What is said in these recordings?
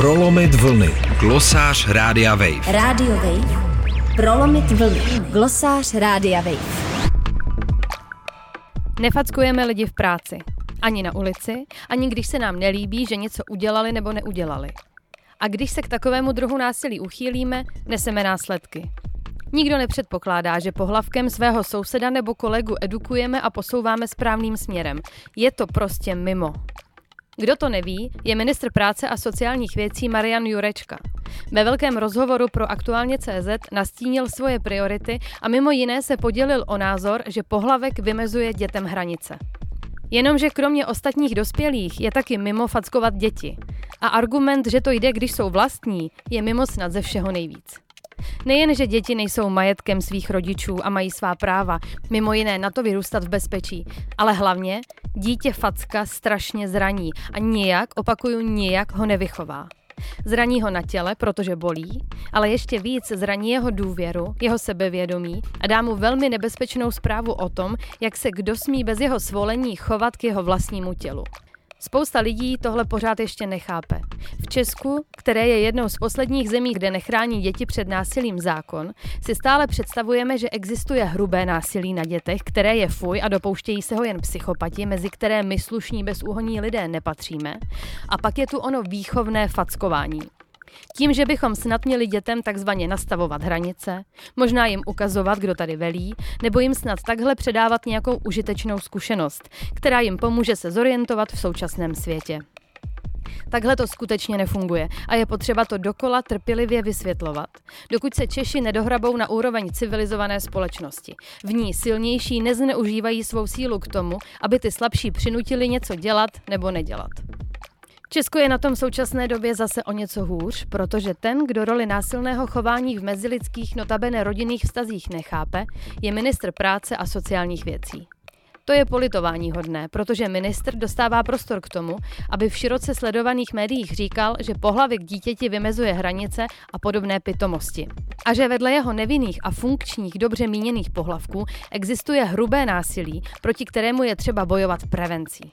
Prolomit vlny. Glosář Rádia Wave. Radio Wave. Prolomit vlny. Glosář Rádia Wave. Nefackujeme lidi v práci. Ani na ulici, ani když se nám nelíbí, že něco udělali nebo neudělali. A když se k takovému druhu násilí uchýlíme, neseme následky. Nikdo nepředpokládá, že pohlavkem svého souseda nebo kolegu edukujeme a posouváme správným směrem. Je to prostě mimo. Kdo to neví, je ministr práce a sociálních věcí Marian Jurečka. Ve velkém rozhovoru pro aktuálně CZ nastínil svoje priority a mimo jiné se podělil o názor, že pohlavek vymezuje dětem hranice. Jenomže kromě ostatních dospělých je taky mimo fackovat děti. A argument, že to jde, když jsou vlastní, je mimo snad ze všeho nejvíc. Nejen, že děti nejsou majetkem svých rodičů a mají svá práva, mimo jiné na to vyrůstat v bezpečí, ale hlavně dítě facka strašně zraní a nijak, opakuju, nijak ho nevychová. Zraní ho na těle, protože bolí, ale ještě víc zraní jeho důvěru, jeho sebevědomí a dá mu velmi nebezpečnou zprávu o tom, jak se kdo smí bez jeho svolení chovat k jeho vlastnímu tělu. Spousta lidí tohle pořád ještě nechápe. V Česku, které je jednou z posledních zemí, kde nechrání děti před násilím zákon, si stále představujeme, že existuje hrubé násilí na dětech, které je fuj a dopouštějí se ho jen psychopati, mezi které my slušní bezúhonní lidé nepatříme. A pak je tu ono výchovné fackování. Tím, že bychom snad měli dětem takzvaně nastavovat hranice, možná jim ukazovat, kdo tady velí, nebo jim snad takhle předávat nějakou užitečnou zkušenost, která jim pomůže se zorientovat v současném světě. Takhle to skutečně nefunguje a je potřeba to dokola trpělivě vysvětlovat, dokud se Češi nedohrabou na úroveň civilizované společnosti. V ní silnější nezneužívají svou sílu k tomu, aby ty slabší přinutili něco dělat nebo nedělat. Česko je na tom v současné době zase o něco hůř, protože ten, kdo roli násilného chování v mezilidských notabene rodinných vztazích nechápe, je ministr práce a sociálních věcí. To je politování hodné, protože ministr dostává prostor k tomu, aby v široce sledovaných médiích říkal, že pohlavěk dítěti vymezuje hranice a podobné pitomosti. A že vedle jeho nevinných a funkčních dobře míněných pohlavků existuje hrubé násilí, proti kterému je třeba bojovat prevencí.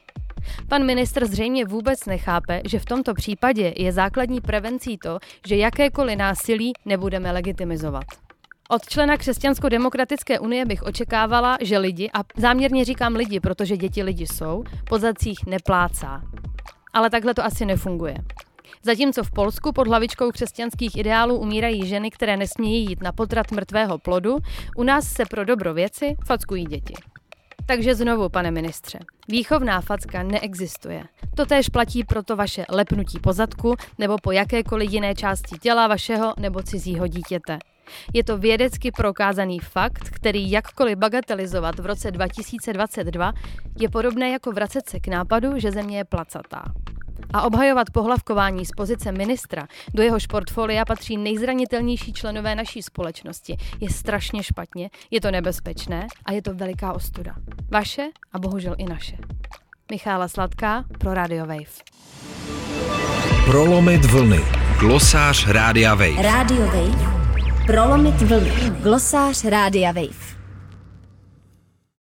Pan ministr zřejmě vůbec nechápe, že v tomto případě je základní prevencí to, že jakékoliv násilí nebudeme legitimizovat. Od člena Křesťansko-demokratické unie bych očekávala, že lidi, a záměrně říkám lidi, protože děti lidi jsou, po zacích neplácá. Ale takhle to asi nefunguje. Zatímco v Polsku pod hlavičkou křesťanských ideálů umírají ženy, které nesmějí jít na potrat mrtvého plodu, u nás se pro dobro věci fackují děti. Takže znovu, pane ministře, výchovná facka neexistuje. Totéž platí pro to vaše lepnutí po zadku nebo po jakékoliv jiné části těla vašeho nebo cizího dítěte. Je to vědecky prokázaný fakt, který jakkoliv bagatelizovat v roce 2022 je podobné jako vracet se k nápadu, že země je placatá. A obhajovat pohlavkování z pozice ministra, do jehož portfolia patří nejzranitelnější členové naší společnosti, je strašně špatně, je to nebezpečné a je to veliká ostuda. Vaše a bohužel i naše. Michála Sladká pro Radio Wave. Prolomit vlny. Glosář Rádia Wave. Radio Wave. Prolomit vlny. Glosář Rádia Wave.